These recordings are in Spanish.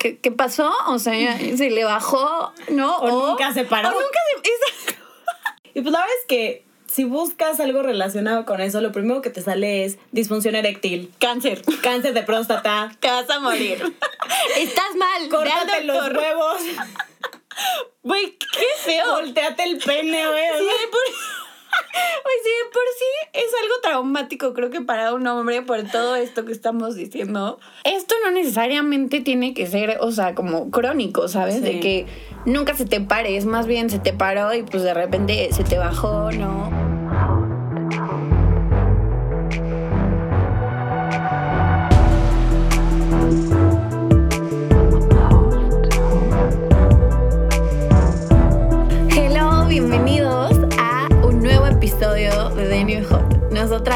¿qué, qué pasó? O sea, se le bajó, ¿no? O nunca se paró. O nunca se... Y pues la verdad es que si buscas algo relacionado con eso, lo primero que te sale es disfunción eréctil, Cáncer. cáncer de próstata, Te vas a morir. Estás mal. córtate los huevos, Güey, qué feo. volteate el pene, güey. Sí, por... Güey, sí, de por sí es algo traumático, creo que para un hombre, por todo esto que estamos diciendo. Esto no necesariamente tiene que ser, o sea, como crónico, ¿sabes? Sí. De que nunca se te pare, es más bien se te paró y pues de repente se te bajó, ¿no?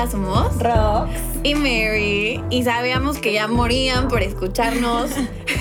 Nosotras somos Rox. y Mary y sabíamos que ya morían por escucharnos.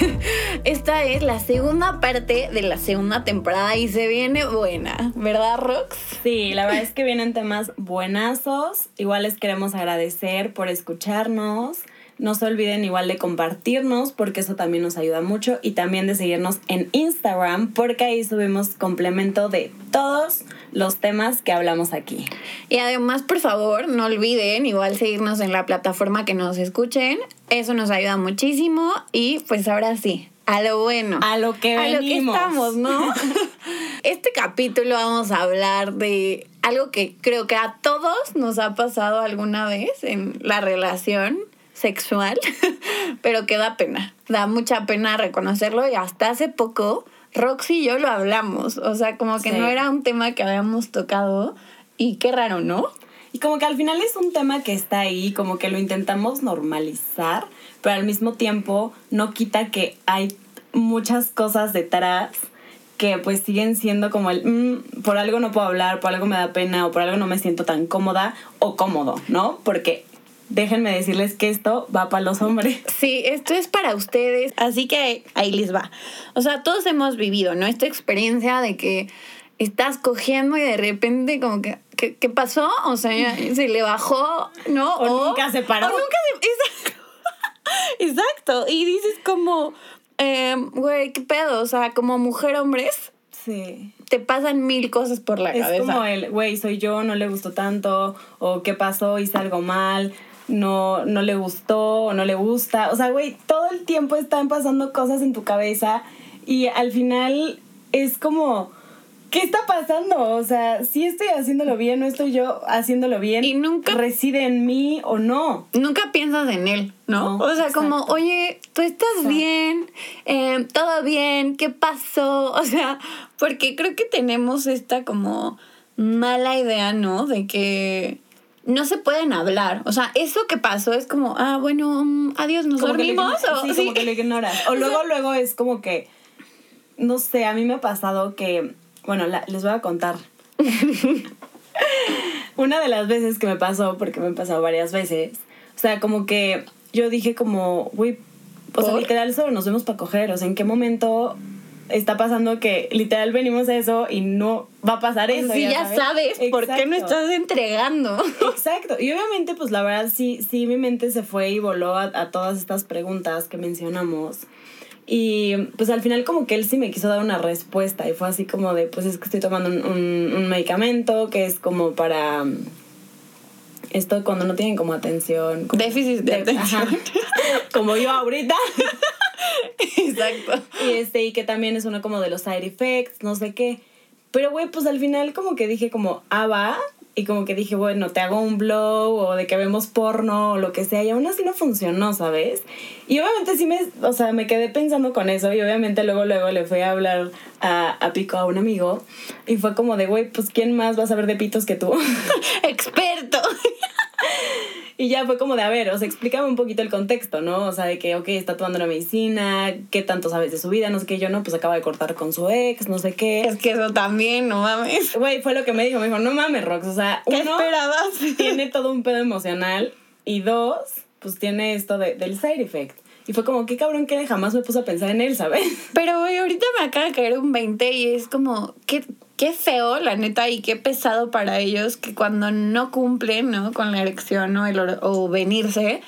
Esta es la segunda parte de la segunda temporada y se viene buena, ¿verdad, Rox? Sí, la verdad es que vienen temas buenazos. Igual les queremos agradecer por escucharnos. No se olviden igual de compartirnos porque eso también nos ayuda mucho y también de seguirnos en Instagram porque ahí subimos complemento de todos los temas que hablamos aquí. Y además, por favor, no olviden igual seguirnos en la plataforma que nos escuchen. Eso nos ayuda muchísimo y pues ahora sí, a lo bueno. A lo que a lo que venimos. estamos, ¿no? Este capítulo vamos a hablar de algo que creo que a todos nos ha pasado alguna vez en la relación sexual, pero que da pena. Da mucha pena reconocerlo y hasta hace poco Roxy y yo lo hablamos. O sea, como que Sí. no era un tema que habíamos tocado y qué raro, ¿no? Y como que al final es un tema que está ahí, como que lo intentamos normalizar, pero al mismo tiempo no quita que hay muchas cosas detrás que pues siguen siendo como el, "Mm, por algo no puedo hablar, por algo me da pena o por algo no me siento tan cómoda o cómodo, ¿no? Porque déjenme decirles que esto va para los hombres. Sí, esto es para ustedes, así que ahí les va. O sea, todos hemos vivido, ¿no? Esta experiencia de que estás cogiendo y de repente como que, ¿qué, qué pasó? O sea, se le bajó, ¿no? O nunca se paró. O nunca se... Exacto. Exacto. Y dices como, eh, güey, ¿qué pedo? O sea, como mujer hombres, Sí. te pasan mil cosas por la Es cabeza. como el, güey, soy yo, no le gustó tanto, o qué pasó, hice algo mal, no, no le gustó, o no le gusta. O sea, güey, todo el tiempo están pasando cosas en tu cabeza y al final es como, ¿qué está pasando? O sea, si estoy haciéndolo bien, no estoy yo haciéndolo bien. Y nunca- reside en mí o no. nunca piensas en él, ¿no? No, o sea, como, oye, tú estás Exacto. bien, Eh, todo bien, ¿qué pasó? O sea, porque creo que tenemos esta como mala idea, ¿no? De que no se pueden hablar. O sea, eso que pasó es como, ah, bueno, mm, adiós, nos Como que le- dormimos. o, sí, sí. como que lo ignoras. O luego, luego es como que, no sé, a mí me ha pasado que, bueno, la- les voy a contar. Una de las veces que me pasó, porque me han pasado varias veces, o sea, como que yo dije como, güey, o sea, literal solo nos vemos para coger, o sea, ¿en qué momento está pasando que literal venimos a eso y no va a pasar sea, eso? si ya sabes, ¿por qué no estás entregando? Exacto. Y obviamente, pues la verdad, sí, sí, mi mente se fue y voló a, a todas estas preguntas que mencionamos. Y pues al final como que él sí me quiso dar una respuesta y fue así como de, pues es que estoy tomando un, un- un medicamento que es como para mm, esto cuando no tienen como atención. como- Déficit de atención. Ajá. como yo ahorita. Exacto. Y este, y que también es uno como de los side effects, no sé qué. Pero, güey, pues al final como que dije como, ah, va. Y como que dije, bueno, te hago un blow o de que vemos porno o lo que sea. Y aún así no funcionó, ¿sabes? Y obviamente sí me, o sea, me quedé pensando con eso. Y obviamente luego, luego le fui a hablar a, a Pico, a un amigo. Y fue como de, güey, pues ¿quién más va a saber de pitos que tú? Experto. Y ya fue como de, a ver, o sea, explícame un poquito el contexto, ¿no? O sea, de que, ok, está tomando la medicina, qué tanto sabes de su vida, no sé qué, yo no, pues acaba de cortar con su ex, no sé qué. Es que eso también, no mames. Güey, fue lo que me dijo, me dijo, no mames, Rox, o sea, ¿Qué uno esperabas? tiene todo un pedo emocional y dos, pues tiene esto de- del side effect. Y fue como, qué cabrón que jamás me puse a pensar en él, ¿sabes? Pero güey, ahorita me acaba de caer un 20 y es como, qué, qué feo, la neta, y qué pesado para ellos que cuando no cumplen, ¿no? Con la erección ¿no? El o venirse,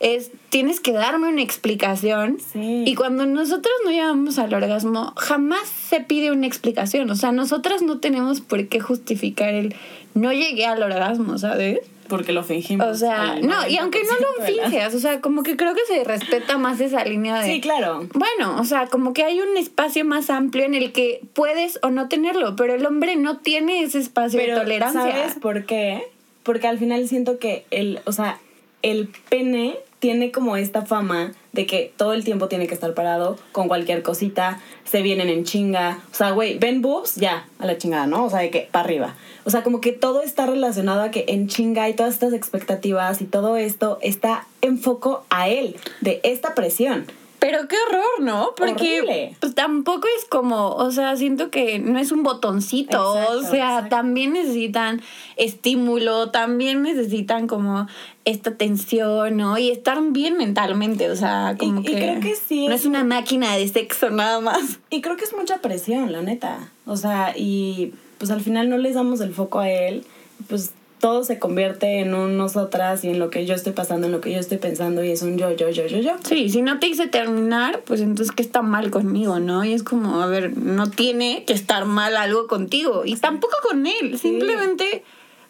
es tienes que darme una explicación. Sí. Y cuando nosotros no llegamos al orgasmo, jamás se pide una explicación. O sea, nosotras no tenemos por qué justificar el no llegué al orgasmo, ¿sabes? Porque lo fingimos. O sea, no, y aunque no 90% lo finges, o sea, como que creo que se respeta más esa línea de... Sí, claro. Bueno, o sea, como que hay un espacio más amplio en el que puedes o no tenerlo, pero el hombre no tiene ese espacio de tolerancia. ¿sabes por qué? Porque al final siento que el, o sea, el pene tiene como esta fama de que todo el tiempo tiene que estar parado con cualquier cosita, se vienen en chinga. O sea, güey, ven boobs, ya, a la chingada, ¿no? O sea, de que para arriba. O sea, como que todo está relacionado a que en chinga hay todas estas expectativas y todo esto está en foco a él, de esta presión. Pero qué horror, ¿no? Porque Horrible. pues, tampoco es como, o sea, siento que no es un botoncito, Exacto, o sea, exacto. también necesitan estímulo, también necesitan como esta tensión, ¿no? Y estar bien mentalmente, o sea, Y- como y que, creo que sí no es una máquina de sexo nada más. Y creo que es mucha presión, la neta. O sea, y pues al final no les damos el foco a él, pues todo se convierte en un nosotras y en lo que yo estoy pasando, en lo que yo estoy pensando y es un yo, yo, yo, yo, yo. Sí, si no te hice terminar, pues entonces qué está mal conmigo, ¿no? Y es como, a ver, no tiene que estar mal algo contigo y tampoco con él, simplemente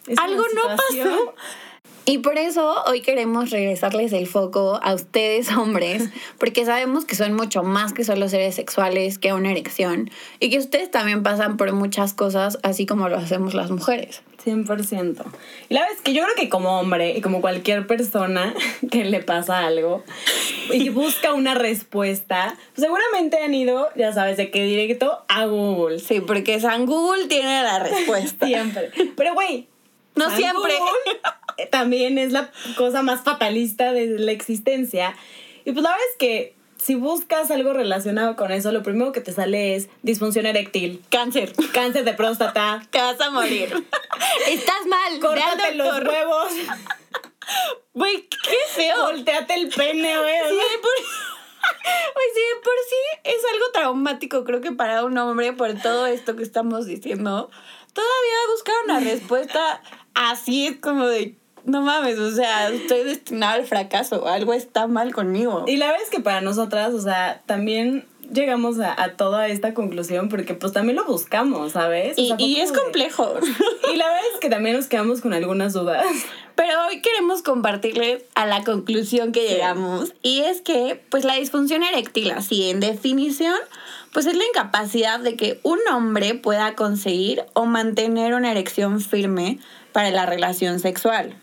Es algo no pasó. Y por eso hoy queremos regresarles el foco a ustedes hombres, porque sabemos que son mucho más que solo seres sexuales, que una erección, y que ustedes también pasan por muchas cosas, así como lo hacemos las mujeres. 100%. Y la es que yo creo que como hombre y como cualquier persona que le pasa algo y busca una respuesta, pues seguramente han ido, ya sabes, de qué directo a Google. Sí, porque San Google tiene la respuesta. Siempre. Pero güey, No San siempre. Google, también es la cosa más fatalista de la existencia. Y pues la verdad es que si buscas algo relacionado con eso, lo primero que te sale es disfunción eréctil, Cáncer. cáncer de próstata, Te vas a morir. Estás mal. córtate los huevos, Güey, qué feo. volteate el pene, güey. Sí, por... Güey, sí, por sí es algo traumático, creo que para un hombre, por todo esto que estamos diciendo, todavía buscar una respuesta así es como de, no mames, o sea, estoy destinado al fracaso, algo está mal conmigo. Y la verdad es que para nosotras, o sea, también llegamos a, a toda esta conclusión porque pues también lo buscamos, ¿sabes? O Y, sea, y es de- complejo. Y la verdad es que también nos quedamos con algunas dudas. Pero hoy queremos compartirles a la conclusión que llegamos y es que pues la disfunción eréctil así en definición pues es la incapacidad de que un hombre pueda conseguir o mantener una erección firme para la relación sexual.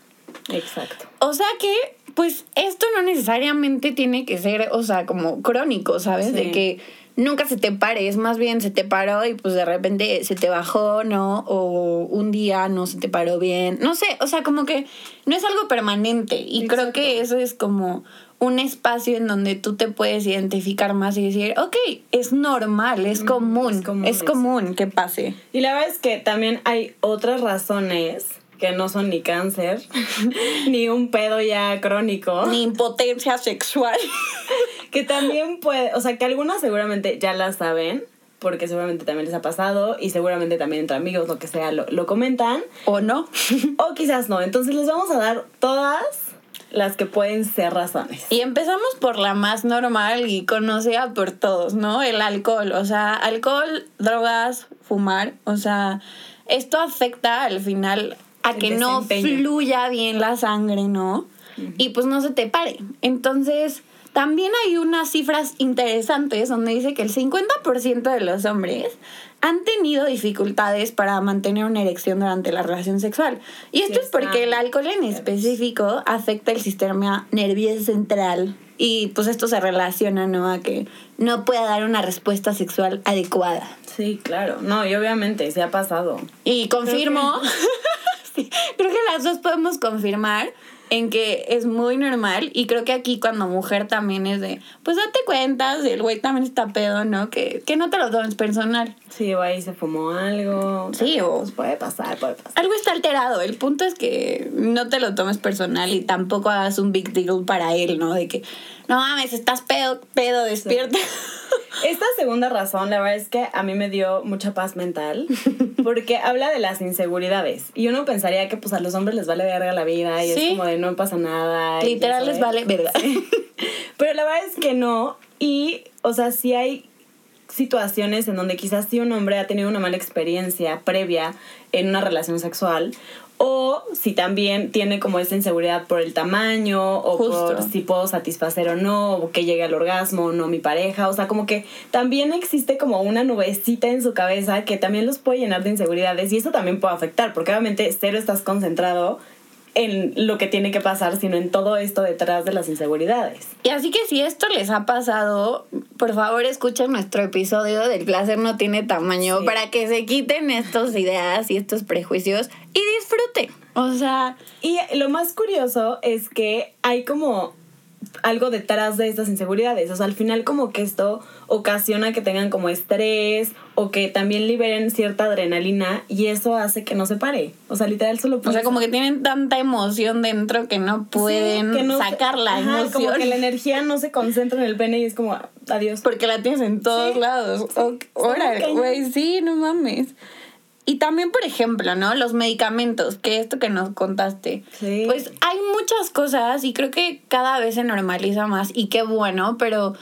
Exacto. O sea que pues esto no necesariamente tiene que ser, o sea, como crónico, ¿sabes? Sí. De que nunca se te pare, es más bien se te paró y pues de repente se te bajó, ¿no? O un día no se te paró bien, no sé, o sea, como que no es algo permanente y creo que eso es como un espacio en donde tú te puedes identificar más y decir, ok, es normal, es común, es común, es común que pase. Y la verdad es que también hay otras razones que no son ni cáncer, ni un pedo ya crónico, Ni impotencia sexual. que también puede, o sea, que algunas seguramente ya las saben, porque seguramente también les ha pasado y seguramente también entre amigos, lo que sea, lo, lo comentan, ¿O no? o quizás no. Entonces les vamos a dar todas las que pueden ser razones. Y empezamos por la más normal y conocida por todos, ¿no? El alcohol. O sea, alcohol, drogas, fumar. O sea, esto afecta al final a que no fluya bien la sangre, ¿no? Y pues no se te pare. Entonces, también hay unas cifras interesantes donde dice que el 50% de los hombres han tenido dificultades para mantener una erección durante la relación sexual. Y esto Sí, es porque el alcohol en específico afecta el sistema nervioso central y pues esto se relaciona, ¿no? A que no pueda dar una respuesta sexual adecuada. Sí, claro. No, y obviamente se ha pasado. Y confirmo, Sí, creo que las dos podemos confirmar en que es muy normal y creo que aquí cuando mujer también es de, pues date cuenta, si el güey también está pedo, ¿no? Que, que no te lo tomes personal. Sí, o ahí se fumó algo. Sí, o- Pues puede pasar, puede pasar. Algo está alterado, el punto es que no te lo tomes personal y tampoco hagas un big deal para él, ¿no? De que, no mames, estás pedo, pedo, despierta. Esta segunda razón, la verdad es que a mí me dio mucha paz mental. porque habla de las inseguridades. Y uno pensaría que pues a los hombres les vale verga la vida y es como de no pasa nada. Literal les vale verga. Pero la verdad es que no. Y, o sea, sí hay situaciones en donde quizás si un hombre ha tenido una mala experiencia previa en una relación sexual o si también tiene como esa inseguridad por el tamaño o por si puedo satisfacer o no o que llegue al orgasmo o no mi pareja, o sea, como que también existe como una nubecita en su cabeza que también los puede llenar de inseguridades y eso también puede afectar, porque obviamente cero estás concentrado en lo que tiene que pasar, sino en todo esto detrás de las inseguridades. Y así que si esto les ha pasado, por favor escuchen nuestro episodio del placer no tiene tamaño para que se quiten estas ideas y estos prejuicios y disfruten. O sea... Y lo más curioso es que hay como algo detrás de estas inseguridades. O sea, al final como que esto ocasiona que tengan como estrés o que también liberen cierta adrenalina y eso hace que no se pare. O sea, literal solo O sea, como que tienen tanta emoción dentro que no pueden sacar la emoción. Como que la energía no se concentra en el pene y es como adiós. Porque la tienes en todos lados. Órale, güey, sí, no mames. Y también, por ejemplo, ¿no? Los medicamentos, que esto que nos contaste. Sí. Pues hay muchas cosas y creo que cada vez se normaliza más y qué bueno, pero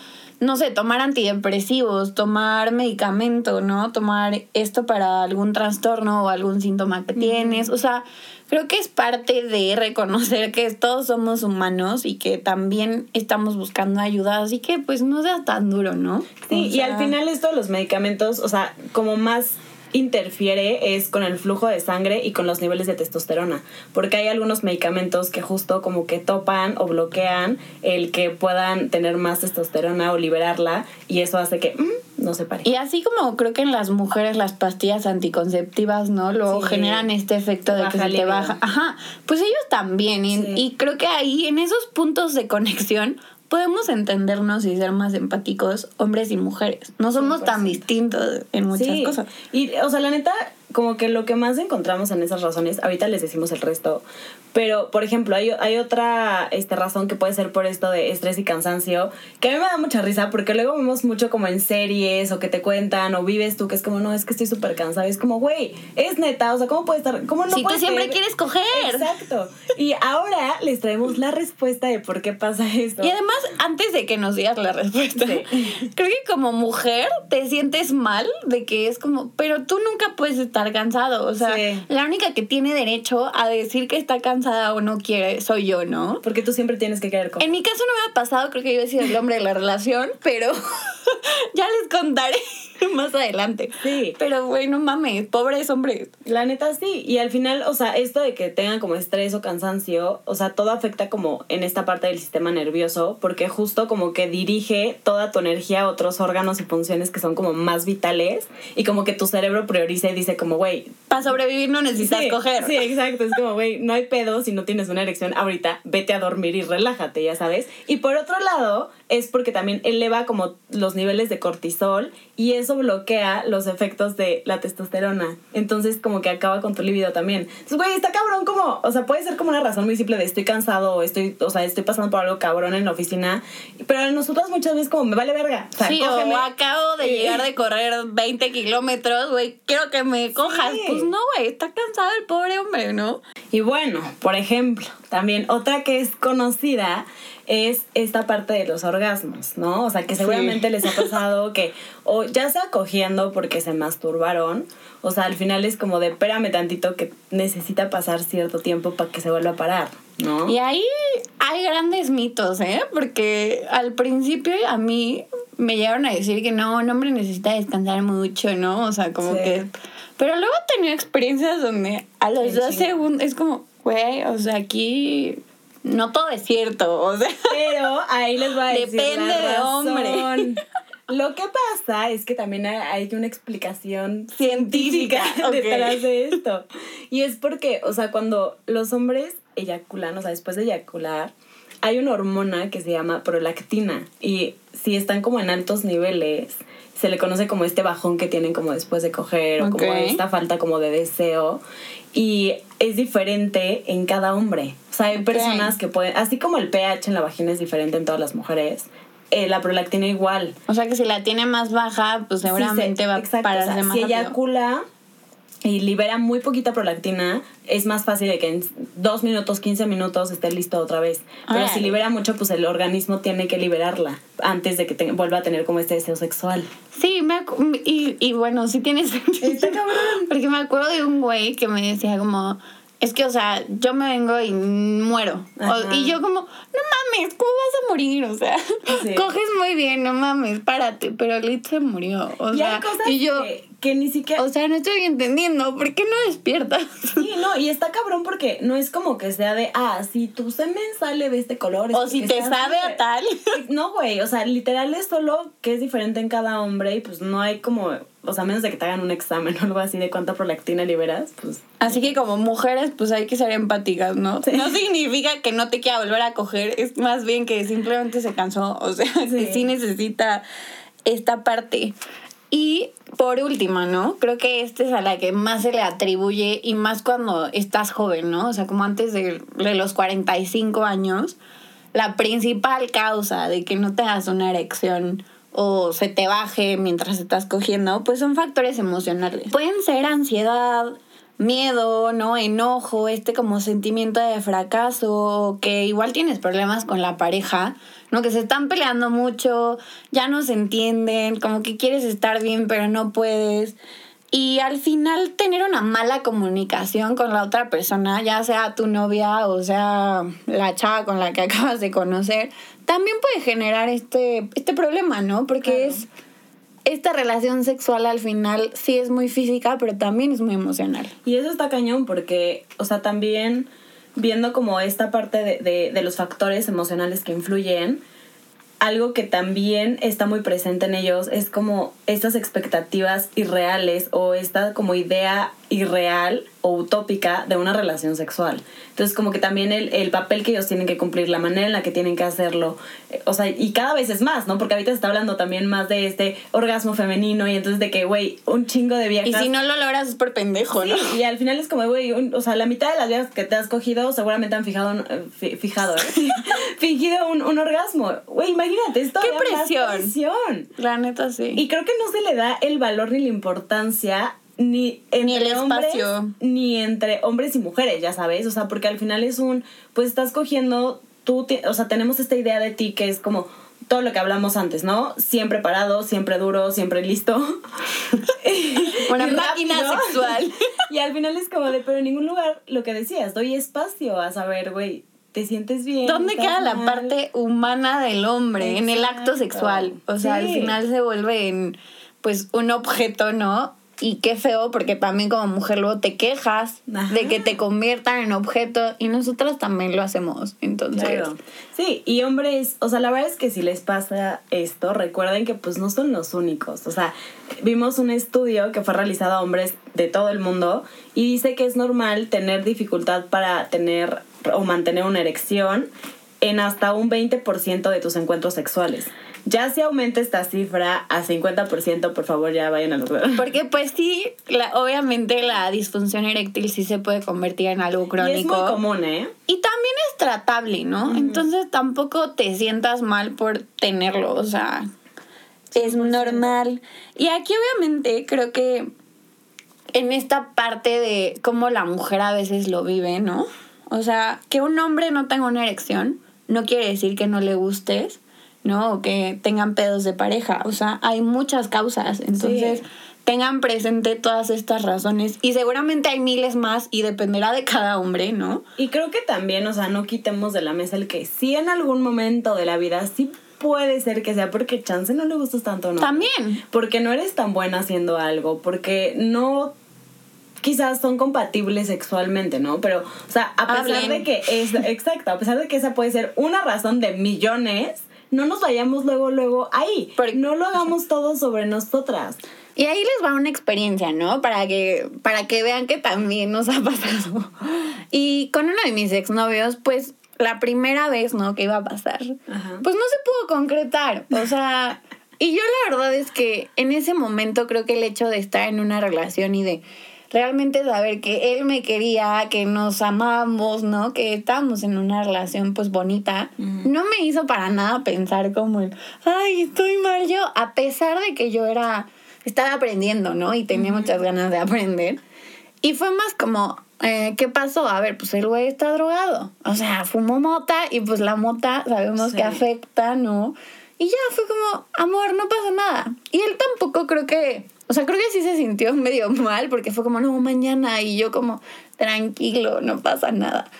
no sé, tomar antidepresivos, tomar medicamento, ¿no? Tomar esto para algún trastorno o algún síntoma que tienes. O sea, creo que es parte de reconocer que todos somos humanos y que también estamos buscando ayuda, así que pues no sea tan duro, ¿no? Sí, y al final esto los medicamentos, o sea, como más interfiere es con el flujo de sangre y con los niveles de testosterona, porque hay algunos medicamentos que justo como que topan o bloquean el que puedan tener más testosterona o liberarla y eso hace que mm, no se pare. Y así como creo que en las mujeres las pastillas anticonceptivas, ¿no? Luego generan este efecto de que se te baja. Ajá, pues ellos también y, y creo que ahí en esos puntos de conexión podemos entendernos y ser más empáticos hombres y mujeres. No somos tan distintos en muchas cosas. Y, o sea, la neta, como que lo que más encontramos en esas razones, ahorita les decimos el resto, pero por ejemplo, hay, hay otra este, razón que puede ser por esto de estrés y cansancio, que a mí me da mucha risa porque luego vemos mucho como en series o que te cuentan o vives tú que es como, no, es que estoy súper cansada, es como, güey, es neta, o sea, ¿cómo puede estar? ¿Cómo no Si tú siempre quieres coger. Exacto. Y ahora les traemos la respuesta de por qué pasa esto. Y además, antes de que nos digas la respuesta, creo que como mujer te sientes mal de que es como, pero tú nunca puedes estar cansado. O sea, la única que tiene derecho a decir que está cansada o no quiere soy yo, ¿no? Porque tú siempre tienes que querer comer. En mi caso no me ha pasado, creo que yo he sido el hombre de la relación, pero ya les contaré más adelante. Sí. Pero, güey, no mames, pobres hombres. La neta sí. Y al final, o sea, esto de que tengan como estrés o cansancio, o sea, todo afecta como en esta parte del sistema nervioso, porque justo como que dirige toda tu energía a otros órganos y funciones que son como más vitales y como que tu cerebro prioriza y dice como, güey. Para sobrevivir no necesitas coger. Sí, exacto. Es como, güey, no hay pedo si no tienes una erección ahorita, vete a dormir y relájate, ya sabes. Y por otro lado, es porque también eleva como los niveles de cortisol y eso bloquea los efectos de la testosterona. Entonces como que acaba con tu libido también. Entonces, güey, está cabrón como, o sea, puede ser como una razón muy simple de estoy cansado o estoy, o sea, estoy pasando por algo cabrón en la oficina, pero a nosotros muchas veces como me vale verga. O sí, o acabo de llegar de correr 20 kilómetros, güey, quiero que me cojas. Pues no, güey, está cansado el pobre hombre, ¿no? Y bueno, por ejemplo, también otra que es conocida es esta parte de los orgasmos, ¿no? O sea, que seguramente les ha pasado que o ya sea cogiendo porque se masturbaron, o sea, al final es como de espérame tantito que necesita pasar cierto tiempo para que se vuelva a parar, ¿no? Y ahí hay grandes mitos, ¿eh? Porque al principio a mí me llegaron a decir que no, un hombre necesita descansar mucho, ¿no? O sea, como que... Pero luego he tenido experiencias donde a los dos segundos es como, güey, o sea, aquí no todo es cierto, o sea. Pero ahí les va a decir Depende de hombre. Lo que pasa es que también hay una explicación científica, detrás de esto. Y es porque, o sea, cuando los hombres eyaculan, o sea, después de eyacular, hay una hormona que se llama prolactina. Y si están como en altos niveles, se le conoce como este bajón que tienen como después de coger o como esta falta como de deseo y es diferente en cada hombre. O sea, hay personas que pueden, así como el pH en la vagina es diferente en todas las mujeres, eh, la prolactina igual. O sea que si la tiene más baja, pues seguramente va a pararse más Si eyacula y libera muy poquita prolactina, es más fácil de que en dos minutos, 15 minutos esté listo otra vez. Pero si libera mucho, pues el organismo tiene que liberarla antes de que te- vuelva a tener como este deseo sexual. Sí, me y, y bueno, sí tienes sentido. Está cabrón. Porque me acuerdo de un güey que me decía como, es que, o sea, yo me vengo y muero. O- y yo como, no mames, ¿cómo vas a morir? O sea, Sí. coges muy bien, no mames, párate. Pero Lit se murió. O y sea, hay cosas y yo, que, que ni siquiera... o sea, no estoy entendiendo, ¿por qué no despiertas? Sí, no, y está cabrón porque no es como que sea de, ah, si tu semen sale de este color. es o si te sabe a libre". tal. No, güey, o sea, literal es solo que es diferente en cada hombre y pues no hay como, o sea, a menos de que te hagan un examen o algo así de cuánta prolactina liberas, pues... Así que como mujeres, pues hay que ser empáticas, ¿no? No significa que no te quiera volver a coger, es más bien que simplemente se cansó, o sea, que sí necesita esta parte. Y por último, ¿no? Creo que esta es a la que más se le atribuye y más cuando estás joven, ¿no? O sea, como antes de, de los 45 años, la principal causa de que no tengas una erección o se te baje mientras estás cogiendo, pues son factores emocionales. Pueden ser ansiedad, miedo, ¿no? Enojo, este como sentimiento de fracaso, que igual tienes problemas con la pareja, ¿no? Que se están peleando mucho, ya no se entienden, como que quieres estar bien pero no puedes. Y al final tener una mala comunicación con la otra persona, ya sea tu novia o sea la chava con la que acabas de conocer, también puede generar este, este problema, ¿no? Porque Claro. es esta relación sexual al final sí es muy física, pero también es muy emocional. Y eso está cañón porque, o sea, también viendo como esta parte de, de, de los factores emocionales que influyen, algo que también está muy presente en ellos es como estas expectativas irreales o esta como idea irreal o utópica de una relación sexual. Entonces como que también el, el papel que ellos tienen que cumplir, la manera en la que tienen que hacerlo, eh, o sea, y cada vez es más, ¿no? Porque ahorita se está hablando también más de este orgasmo femenino y entonces de que, güey, un chingo de viejas... Y si no lo logras es por pendejo, ¿no? Sí, y al final es como, güey, o sea, la mitad de las viejas que te has cogido seguramente han fijado, eh, fi- fijado, ¿eh? fingido un, un orgasmo. Güey, imagínate, esto ¡Qué más presión! presión. La neta sí. Y creo que no se le da el valor ni la importancia ni entre Ni el hombres espacio. ni entre hombres y mujeres, ya sabes, o sea, porque al final es un pues estás cogiendo tú, o sea, tenemos esta idea de ti que es como todo lo que hablamos antes, ¿no? Siempre parado, siempre duro, siempre listo. Una máquina sexual. Y al final es como de, pero en ningún lugar, lo que decías, doy espacio a saber, güey, ¿te sientes bien? ¿Dónde ¿Estás queda la parte humana del hombre en el acto sexual? O sea, al final se vuelve en pues un objeto, ¿no? Y qué feo porque también como mujer luego te quejas Ajá. de que te conviertan en objeto y nosotras también lo hacemos. Entonces, Claro. Sí, y hombres, o sea, la verdad es que si les pasa esto, recuerden que pues no son los únicos. O sea, vimos un estudio que fue realizado a hombres de todo el mundo y dice que es normal tener dificultad para tener o mantener una erección en hasta un 20% de tus encuentros sexuales. Ya si aumenta esta cifra a 50%, por favor ya vayan a los Porque pues sí, la- obviamente la disfunción eréctil sí se puede convertir en algo Y crónico. es muy común, ¿eh? Y también es tratable, ¿no? Entonces tampoco te sientas mal por tenerlo, o sea, es normal. Y aquí obviamente creo que en esta parte de cómo la mujer a veces lo vive, ¿no? O sea, que un hombre no tenga una erección no quiere decir que no le gustes, ¿no? O que tengan pedos de pareja. O sea, hay muchas causas. Entonces, Sí. tengan presente todas estas razones. Y seguramente hay miles más y dependerá de cada hombre, ¿no? Y creo que también, o sea, no quitemos de la mesa el que si en algún momento de la vida sí puede ser que sea porque chance no le gustas tanto, ¿no? También. Porque no eres tan buena haciendo algo, porque no quizás son compatibles sexualmente, ¿no? Pero, o sea, a pesar Hablen. de que es, exacto, a pesar de que esa puede ser una razón de millones, no nos vayamos luego, luego ahí. Porque- no lo hagamos todo sobre nosotras. Y ahí les va una experiencia, ¿no? Para que, para que vean que también nos ha pasado. Y con uno de mis exnovios, pues la primera vez, ¿no? Que iba a pasar, Ajá. pues no se pudo concretar. O sea, y yo la verdad es que en ese momento creo que el hecho de estar en una relación y de realmente saber que él me quería, que nos amábamos, ¿no? Que estábamos en una relación pues bonita, no me hizo para nada pensar como el, ay, estoy mal yo, a pesar de que yo era, estaba aprendiendo, ¿no? Y tenía muchas ganas de aprender. Y fue más como, eh, ¿qué pasó? A ver, pues el güey está drogado. O sea, fumó mota y pues la mota sabemos Sí. que afecta, ¿no? Y ya fue como, amor, no pasa nada. Y él tampoco creo que, o sea, creo que sí se sintió medio mal porque fue como, no, mañana. Y yo como, tranquilo, no pasa nada.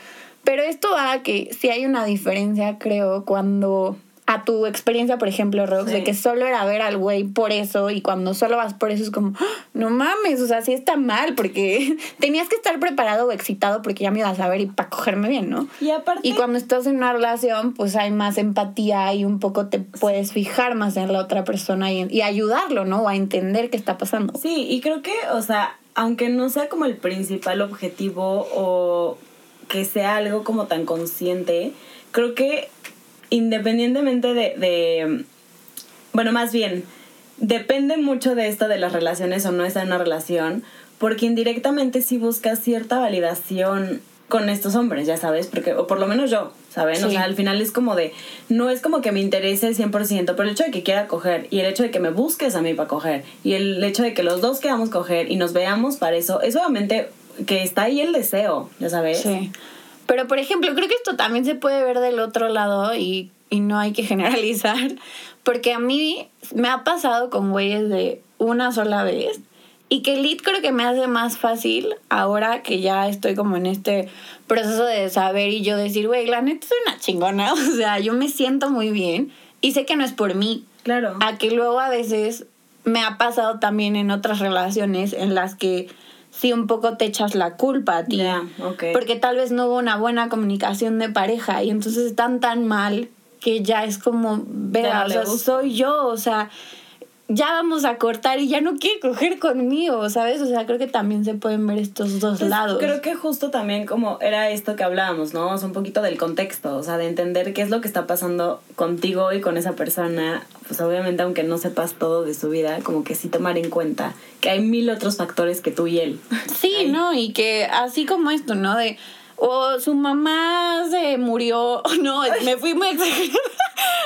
Pero esto va a que sí hay una diferencia, creo, cuando a tu experiencia, por ejemplo, Rox, Sí. de que solo era ver al güey por eso y cuando solo vas por eso es como, ¡Ah! no mames, o sea, sí está mal porque tenías que estar preparado o excitado porque ya me ibas a ver y para cogerme bien, ¿no? Y aparte, Y cuando estás en una relación, pues hay más empatía y un poco te puedes fijar más en la otra persona y, y ayudarlo, ¿no? O a entender qué está pasando. Sí, y creo que, o sea, aunque no sea como el principal objetivo o que sea algo como tan consciente, creo que independientemente de, de bueno, más bien, depende mucho de esto de las relaciones o no estar en una relación, porque indirectamente sí buscas cierta validación con estos hombres, ya sabes, porque, o por lo menos yo, ¿saben? O Sí. sea, al final es como de, no es como que me interese el 100%, pero el hecho de que quiera coger y el hecho de que me busques a mí para coger y el hecho de que los dos queramos coger y nos veamos para eso, es obviamente que está ahí el deseo, ya sabes. Sí. Pero, por ejemplo, creo que esto también se puede ver del otro lado y, y no hay que generalizar, porque a mí me ha pasado con güeyes de una sola vez y que el lead creo que me hace más fácil ahora que ya estoy como en este proceso de saber y yo decir, güey, la neta soy una chingona, o sea, yo me siento muy bien y sé que no es por mí, Claro. a que luego a veces me ha pasado también en otras relaciones en las que sí un poco te echas la culpa a ti. Porque tal vez no hubo una buena comunicación de pareja y entonces están tan mal que ya es como, vea, o sea, soy yo, o sea, ya vamos a cortar y ya no quiere coger conmigo, ¿sabes? O sea, creo que también se pueden ver estos dos lados. Creo que justo también como era esto que hablábamos, ¿no? O sea, un poquito del contexto, o sea, de entender qué es lo que está pasando contigo y con esa persona. Pues obviamente, aunque no sepas todo de su vida, como que sí tomar en cuenta que hay mil otros factores que tú y él. Sí. ¿no? Y que así como esto, ¿no? De, o su mamá se murió, no, me fui muy exagerada.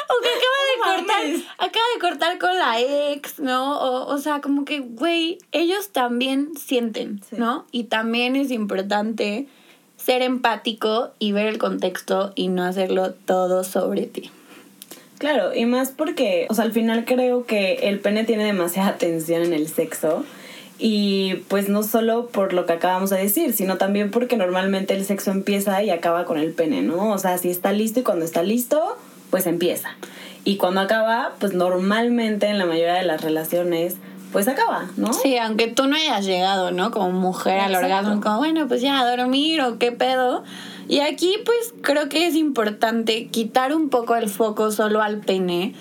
O que acaba de cortar, acaba de cortar con la ex, ¿no? O, o sea, como que, güey, ellos también sienten, Sí. ¿no? Y también es importante ser empático y ver el contexto y no hacerlo todo sobre ti. Claro, y más porque, o sea, al final creo que el pene tiene demasiada atención en el sexo. Y pues no solo por lo que acabamos de decir, sino también porque normalmente el sexo empieza y acaba con el pene, ¿no? O sea, si está listo y cuando está listo, pues empieza. Y cuando acaba, pues normalmente en la mayoría de las relaciones, pues acaba, ¿no? Sí, aunque tú no hayas llegado, ¿no? Como mujer al orgasmo, como, bueno, pues ya a dormir o qué pedo. Y aquí, pues creo que es importante quitar un poco el foco solo al pene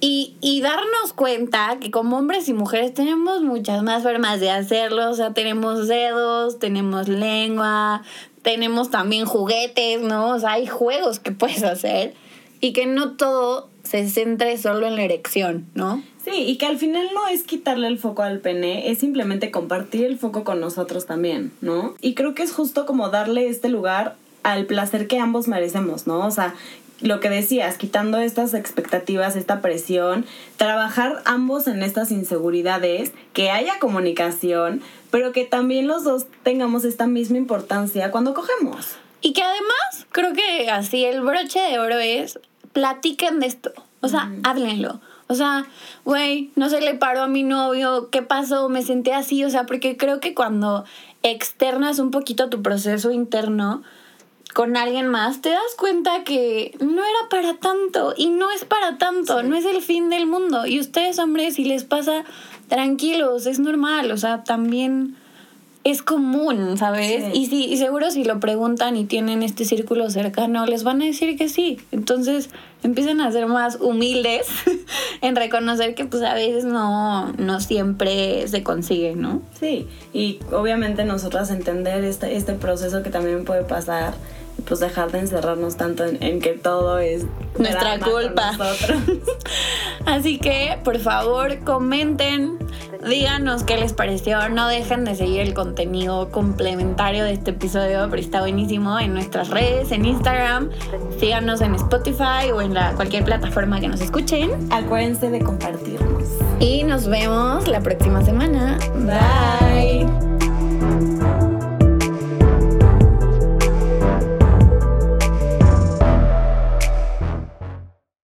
y, y darnos cuenta que como hombres y mujeres tenemos muchas más formas de hacerlo. O sea, tenemos dedos, tenemos lengua, tenemos también juguetes, ¿no? O sea, hay juegos que puedes hacer y que no todo se centre solo en la erección, ¿no? Sí, y que al final no es quitarle el foco al pene, es simplemente compartir el foco con nosotros también, ¿no? Y creo que es justo como darle este lugar al placer que ambos merecemos, ¿no? O sea, lo que decías, quitando estas expectativas, esta presión, trabajar ambos en estas inseguridades, que haya comunicación, pero que también los dos tengamos esta misma importancia cuando cogemos. Y que además, creo que así el broche de oro es, platiquen de esto. O sea, háblenlo. O sea, güey, no se le paró a mi novio, ¿qué pasó? Me senté así, o sea, porque creo que cuando externas un poquito tu proceso interno con alguien más, te das cuenta que no era para tanto y no es para tanto, no es el fin del mundo. Y ustedes, hombres, si les pasa, tranquilos, es normal, o sea, también es común, ¿sabes? Sí. Y, si, y seguro si lo preguntan y tienen este círculo cercano, les van a decir que sí. Entonces empiezan a ser más humildes en reconocer que pues a veces no, no siempre se consigue, ¿no? Sí, y obviamente nosotras entender este, este proceso que también puede pasar, pues dejar de encerrarnos tanto en, en que todo es Nuestra culpa. Así que, por favor, comenten, díganos qué les pareció. No dejen de seguir el contenido complementario de este episodio, pero está buenísimo en nuestras redes, en Instagram. Síganos en Spotify o en la, cualquier plataforma que nos escuchen. Acuérdense de compartirnos. Y nos vemos la próxima semana. Bye.